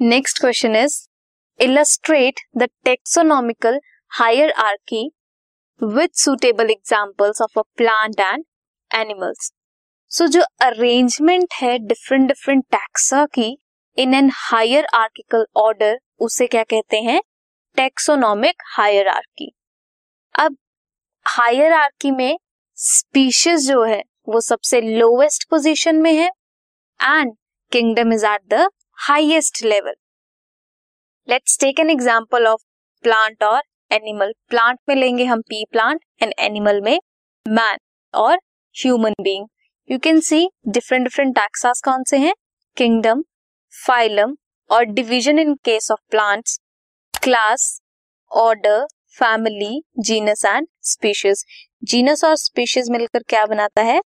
Next question is illustrate the taxonomical hierarchy with suitable examples of a plant and animals so जो arrangement है different different taxa की in an hierarchical order उसे क्या कहते हैं? Taxonomic hierarchy अब hierarchy में species जो है, वो सबसे लोवेस्ट पोजीशन में है and kingdom is at the highest level let's take an example of plant और एनिमल प्लांट में लेंगे हम पी प्लांट एंड एनिमल में मैन और human being you can see different different taxas कौन से हैं? किंगडम फाइलम और division in case of plants class order family genus and species genus और स्पीशीज मिलकर क्या बनाता है?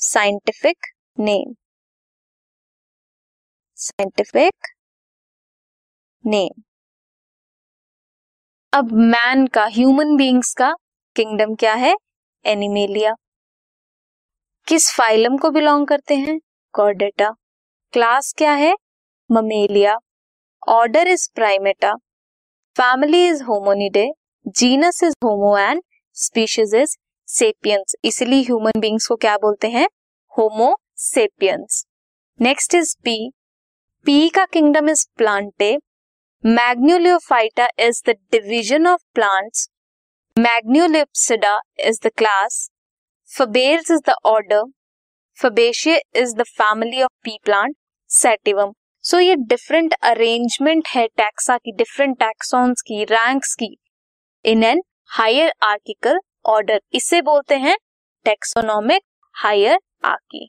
साइंटिफिक नेम साइंटिफिक नेम अब मैन का ह्यूमन बींग्स का किंगडम क्या है? एनिमेलिया किस फाइलम को बिलोंग करते हैं? कॉर्डेटा क्लास क्या है? Mammalia order is Primata family is Hominidae genus is Homo and species is sapiens इसलिए ह्यूमन बींग्स को क्या बोलते हैं? Homo sapiens next is pea pea का kingdom is Plantae Magnoliophyta is the division of plants Magnoliopsida is the class Fabales is the order Fabaceae is the family of pea plant sativum so ये different arrangement है taxa की different taxons की ranks की. In an hierarchical order इसे बोलते हैं taxonomic hierarchy